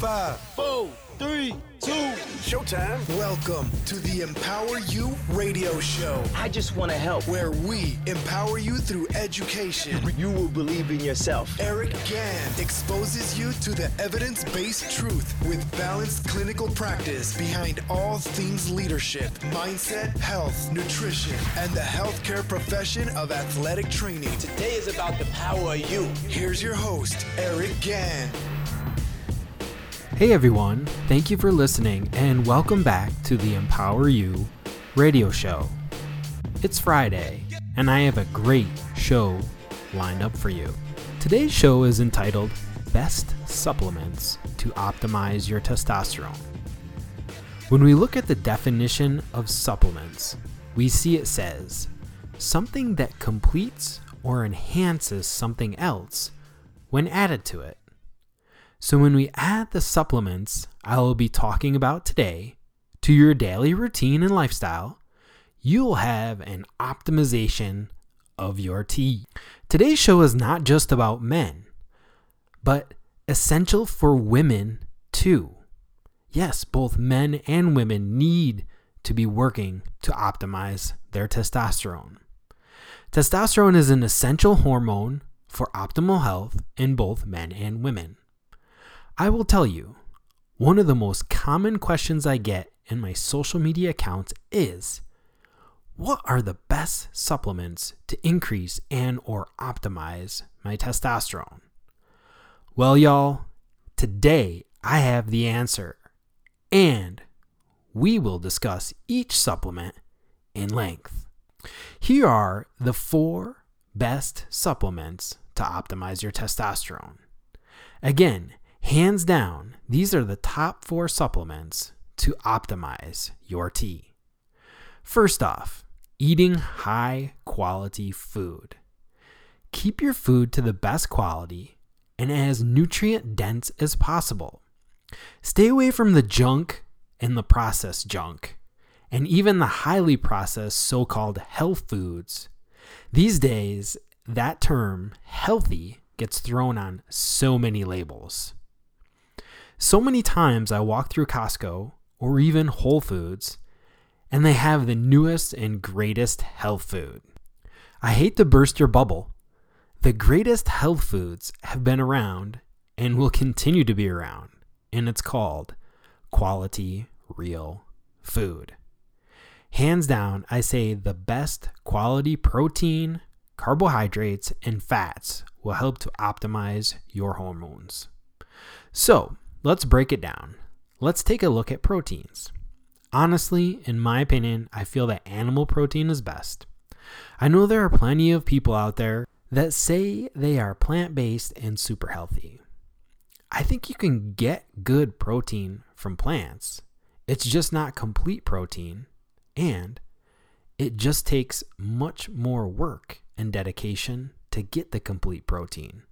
Five, four, three, two, showtime. Welcome to the Empower You radio show. I just want to help. Where we empower you through education. You will believe in yourself. Eric Gahan exposes you to the evidence based truth with balanced clinical practice behind all things leadership, mindset, health, nutrition, and the healthcare profession of athletic training. Today is about the power of you. Here's your host, Eric Gahan. Hey everyone, thank you for listening and welcome back to the Empower You radio show. It's Friday and I have a great show lined up for you. Today's show is entitled Best Supplements to Optimize Your Testosterone. When we look at the definition of supplements, we see it says something that completes or enhances something else when added to it. So, when we add the supplements I will be talking about today to your daily routine and lifestyle, you'll have an optimization of your T. Today's show is not just about men, but essential for women too. Yes, both men and women need to be working to optimize their testosterone. Testosterone is an essential hormone for optimal health in both men and women. I will tell you, one of the most common questions I get in my social media accounts is what are the best supplements to increase and or optimize my testosterone? Well, y'all, today I have the answer and we will discuss each supplement in length. Here are the four best supplements to optimize your testosterone. Again, Hands down, these are the top four supplements to optimize your T. First off, eating high quality food. Keep your food to the best quality and as nutrient dense as possible. Stay away from the junk and the processed junk, and even the highly processed so called health foods. These days, that term, healthy, gets thrown on so many labels. So many times I walk through Costco or even Whole Foods and they have the newest and greatest health food. I hate to burst your bubble. The greatest health foods have been around and will continue to be around, and it's called quality real food. Hands down, I say the best quality protein, carbohydrates, and fats will help to optimize your hormones. So, Let's break it down. Let's take a look at proteins. Honestly, in my opinion, I feel that animal protein is best. I know there are plenty of people out there that say they are plant based and super healthy. I think you can get good protein from plants. It's just not complete protein, and it just takes much more work and dedication to get the complete protein.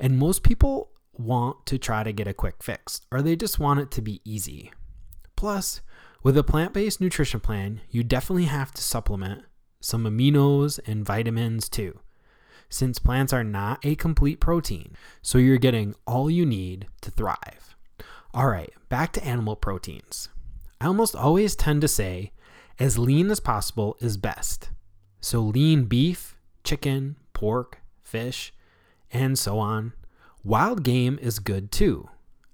And most people want to try to get a quick fix, or they just want it to be easy. Plus, with a plant based nutrition plan, you definitely have to supplement some aminos and vitamins too, since plants are not a complete protein, so you're getting all you need to thrive. All right, back to animal proteins. I almost always tend to say as lean as possible is best. So, lean beef, chicken, pork, fish, and so on Wild game is good too.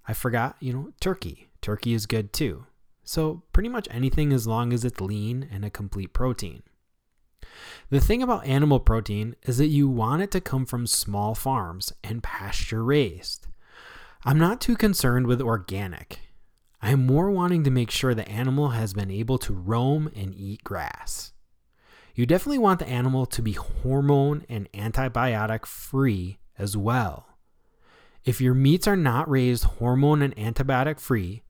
I forgot, you know, turkey. Turkey is good too. So, pretty much anything as long as it's lean and a complete protein. The thing about animal protein is that you want it to come from small farms and pasture raised. I'm not too concerned with organic. I am more wanting to make sure the animal has been able to roam and eat grass. You definitely want the animal to be hormone and antibiotic free as well. If your meats are not raised hormone and antibiotic free,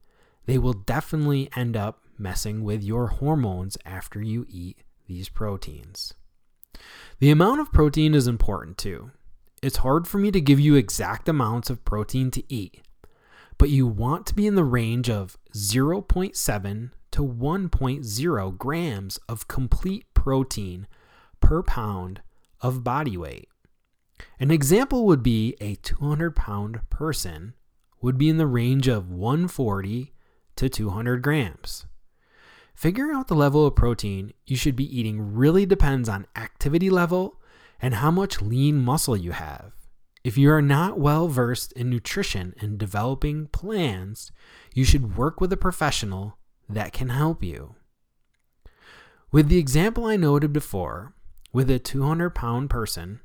they will definitely end up messing with your hormones after you eat these proteins. The amount of protein is important too. It's hard for me to give you exact amounts of protein to eat, but you want to be in the range of 0.7 to 1.0 grams of complete protein per pound of body weight. An example would be a 200 pound person would be in the range of 140 to 200 grams. Figuring out the level of protein you should be eating really depends on activity level and how much lean muscle you have. If you are not well versed in nutrition and developing plans, you should work with a professional that can help you. With the example I noted before, with a 200 pound person,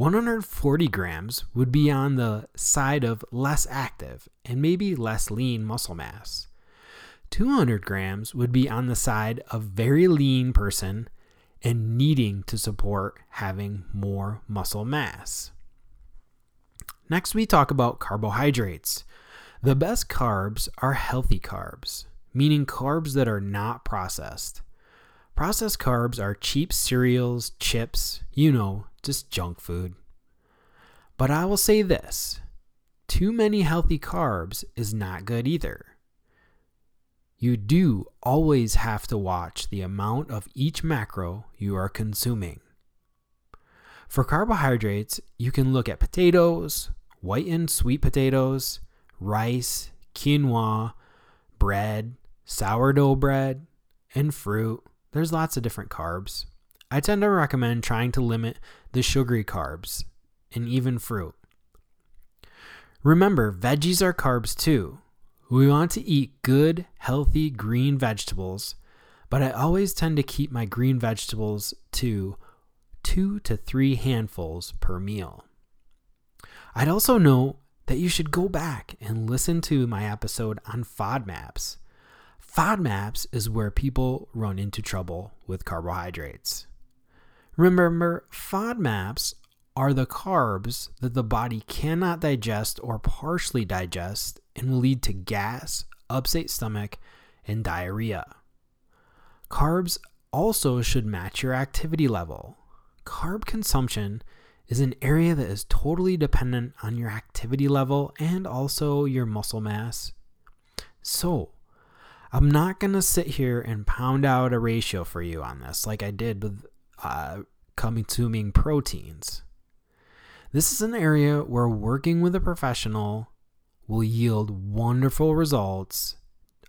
140 grams would be on the side of less active and maybe less lean muscle mass. 200 grams would be on the side of very lean person and needing to support having more muscle mass. Next, we talk about carbohydrates. The best carbs are healthy carbs, meaning carbs that are not processed. Processed carbs are cheap cereals, chips, you know, just junk food. But I will say this too many healthy carbs is not good either you do always have to watch the amount of each macro you are consuming. For carbohydrates, you can look at potatoes, whitened sweet potatoes, rice, quinoa, bread, sourdough bread, and fruit. There's lots of different carbs. I tend to recommend trying to limit the sugary carbs and even fruit. Remember, veggies are carbs too, we want to eat good, healthy green vegetables, but I always tend to keep my green vegetables to two to three handfuls per meal. I'd also note that you should go back and listen to my episode on FODMAPs. FODMAPs is where people run into trouble with carbohydrates. Remember, FODMAPs are the carbs that the body cannot digest or partially digest and will lead to gas, upset stomach, and diarrhea. Carbs also should match your activity level. Carb consumption is an area that is totally dependent on your activity level and also your muscle mass. So, I'm not going to sit here and pound out a ratio for you on this like I did with uh, consuming proteins. This is an area where working with a professional will yield wonderful results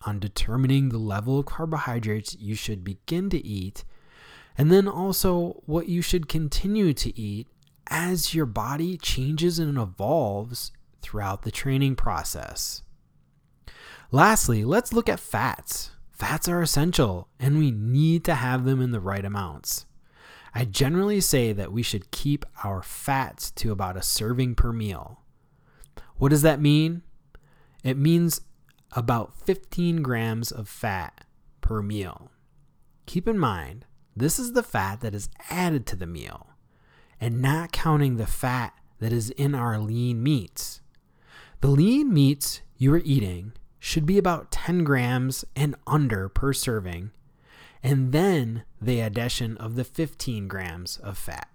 on determining the level of carbohydrates you should begin to eat, and then also what you should continue to eat as your body changes and evolves throughout the training process. Lastly, let's look at fats. Fats are essential and we need to have them in the right amounts. I generally say that we should keep our fats to about a serving per meal. What does that mean? It means about 15 grams of fat per meal. Keep in mind, this is the fat that is added to the meal and not counting the fat that is in our lean meats. The lean meats you are eating should be about 10 grams and under per serving, and then the addition of the 15 grams of fat.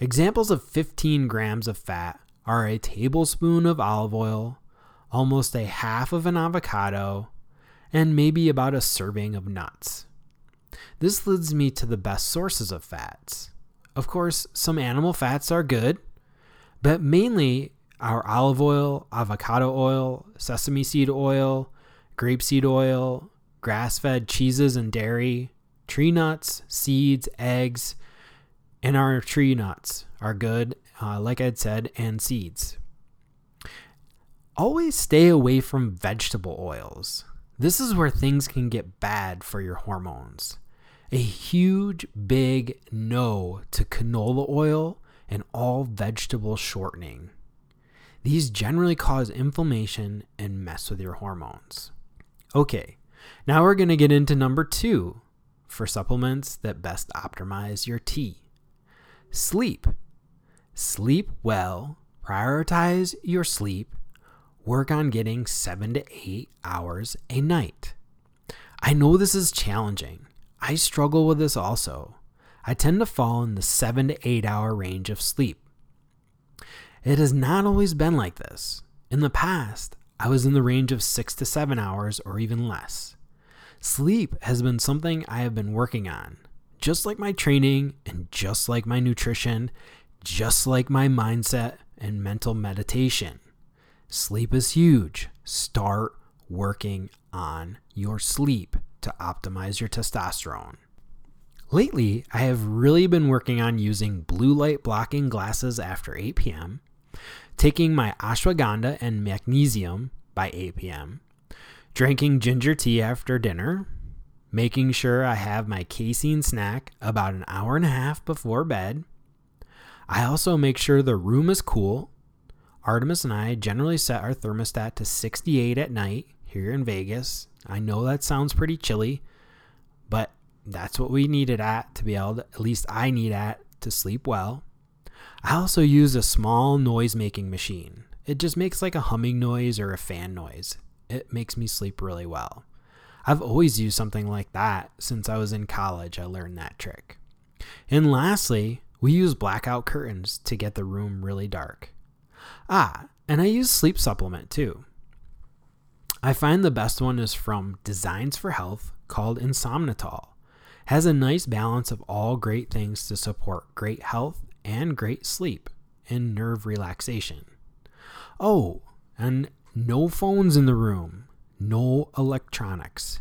Examples of 15 grams of fat are a tablespoon of olive oil, almost a half of an avocado, and maybe about a serving of nuts. This leads me to the best sources of fats. Of course, some animal fats are good, but mainly our olive oil, avocado oil, sesame seed oil, grapeseed oil, grass fed cheeses and dairy, tree nuts, seeds, eggs, and our tree nuts are good, uh, like I'd said, and seeds. Always stay away from vegetable oils. This is where things can get bad for your hormones. A huge, big no to canola oil and all vegetable shortening. These generally cause inflammation and mess with your hormones. Okay, now we're going to get into number two for supplements that best optimize your T. Sleep. Sleep well, prioritize your sleep, work on getting seven to eight hours a night. I know this is challenging. I struggle with this also. I tend to fall in the seven to eight hour range of sleep. It has not always been like this. In the past, I was in the range of six to seven hours or even less. Sleep has been something I have been working on, just like my training and just like my nutrition, just like my mindset and mental meditation. Sleep is huge. Start working on your sleep to optimize your testosterone. Lately, I have really been working on using blue light blocking glasses after 8 p.m., taking my ashwagandha and magnesium by 8 p.m., drinking ginger tea after dinner, making sure I have my casein snack about an hour and a half before bed. I also make sure the room is cool. Artemis and I generally set our thermostat to 68 at night here in Vegas. I know that sounds pretty chilly, but that's what we need it at to be able to, at least I need at to sleep well. I also use a small noise making machine. It just makes like a humming noise or a fan noise. It makes me sleep really well. I've always used something like that since I was in college. I learned that trick. And lastly, we use blackout curtains to get the room really dark. Ah, and I use sleep supplement too. I find the best one is from Designs for Health called Insomnitol has a nice balance of all great things to support great health and great sleep and nerve relaxation. Oh, and no phones in the room, no electronics.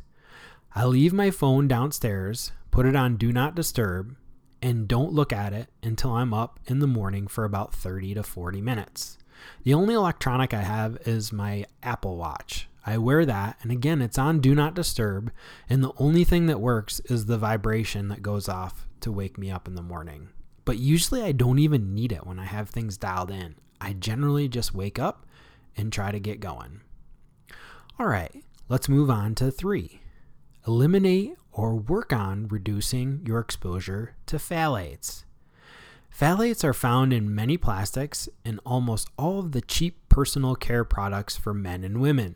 I leave my phone downstairs, put it on Do Not Disturb, and don't look at it until I'm up in the morning for about 30 to 40 minutes. The only electronic I have is my Apple Watch. I wear that, and again, it's on Do Not Disturb, and the only thing that works is the vibration that goes off to wake me up in the morning. But usually, I don't even need it when I have things dialed in. I generally just wake up and try to get going. All right, let's move on to three eliminate or work on reducing your exposure to phthalates. Phthalates are found in many plastics and almost all of the cheap personal care products for men and women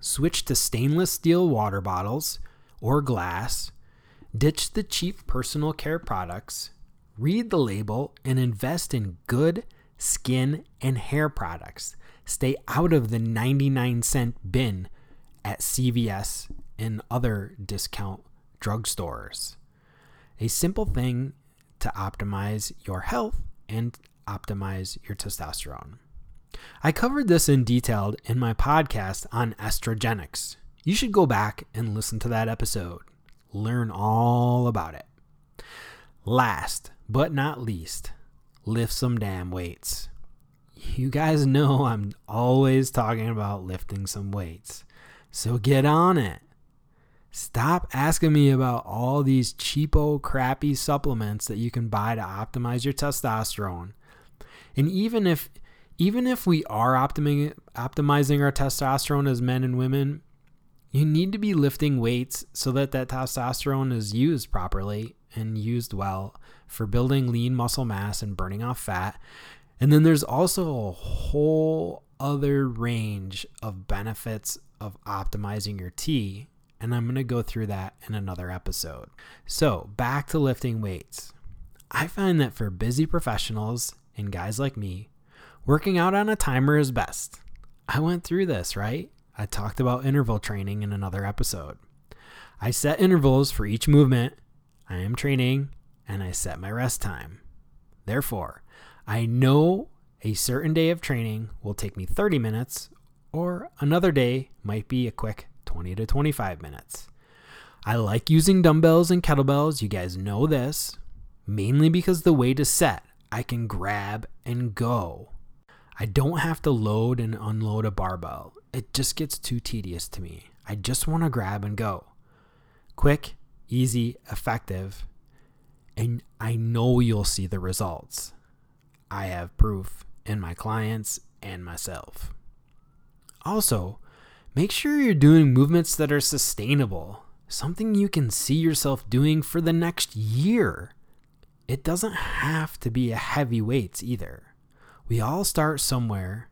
switch to stainless steel water bottles or glass, ditch the cheap personal care products, read the label, and invest in good skin and hair products. Stay out of the 99 cent bin at CVS and other discount drugstores. A simple thing to optimize your health and optimize your testosterone. I covered this in detail in my podcast on estrogenics. You should go back and listen to that episode. Learn all about it. Last but not least, lift some damn weights. You guys know I'm always talking about lifting some weights. So get on it. Stop asking me about all these cheapo, crappy supplements that you can buy to optimize your testosterone. And even if even if we are optimizing optimizing our testosterone as men and women, you need to be lifting weights so that that testosterone is used properly and used well for building lean muscle mass and burning off fat. And then there's also a whole other range of benefits of optimizing your T, and I'm going to go through that in another episode. So, back to lifting weights. I find that for busy professionals and guys like me, Working out on a timer is best. I went through this, right? I talked about interval training in another episode. I set intervals for each movement I am training and I set my rest time. Therefore, I know a certain day of training will take me 30 minutes, or another day might be a quick 20 to 25 minutes. I like using dumbbells and kettlebells, you guys know this, mainly because the weight is set. I can grab and go. I don't have to load and unload a barbell. It just gets too tedious to me. I just want to grab and go. Quick, easy, effective, and I know you'll see the results. I have proof in my clients and myself. Also, make sure you're doing movements that are sustainable, something you can see yourself doing for the next year. It doesn't have to be a heavy weights either. We all start somewhere,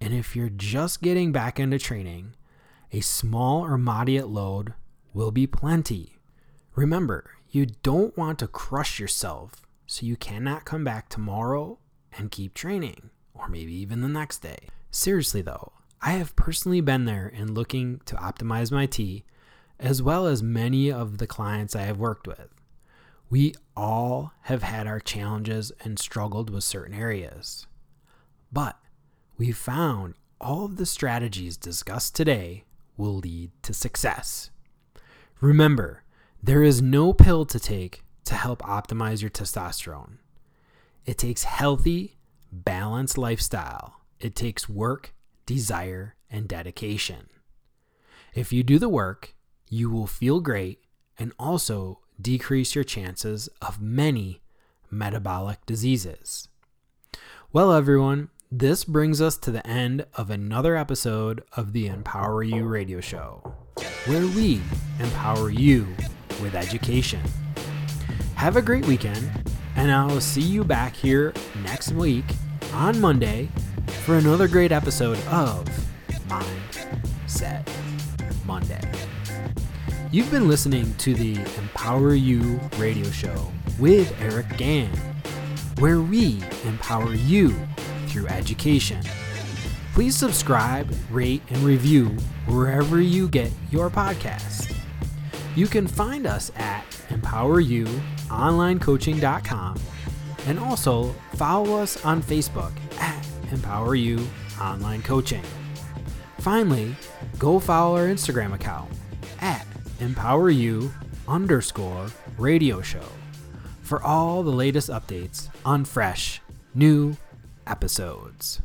and if you're just getting back into training, a small or moderate load will be plenty. Remember, you don't want to crush yourself, so you cannot come back tomorrow and keep training, or maybe even the next day. Seriously, though, I have personally been there and looking to optimize my T, as well as many of the clients I have worked with. We all have had our challenges and struggled with certain areas. But we found all of the strategies discussed today will lead to success. Remember, there is no pill to take to help optimize your testosterone. It takes healthy, balanced lifestyle. It takes work, desire, and dedication. If you do the work, you will feel great and also decrease your chances of many metabolic diseases. Well, everyone, this brings us to the end of another episode of the Empower You radio show, where we empower you with education. Have a great weekend, and I'll see you back here next week on Monday for another great episode of Mind Set Monday. You've been listening to the Empower You radio show with Eric Gahan, where we empower you through education. Please subscribe, rate, and review wherever you get your podcast. You can find us at empoweryouonlinecoaching.com and also follow us on Facebook at Empower You Online Coaching. Finally, go follow our Instagram account at Empower underscore radio show for all the latest updates on fresh, new episodes.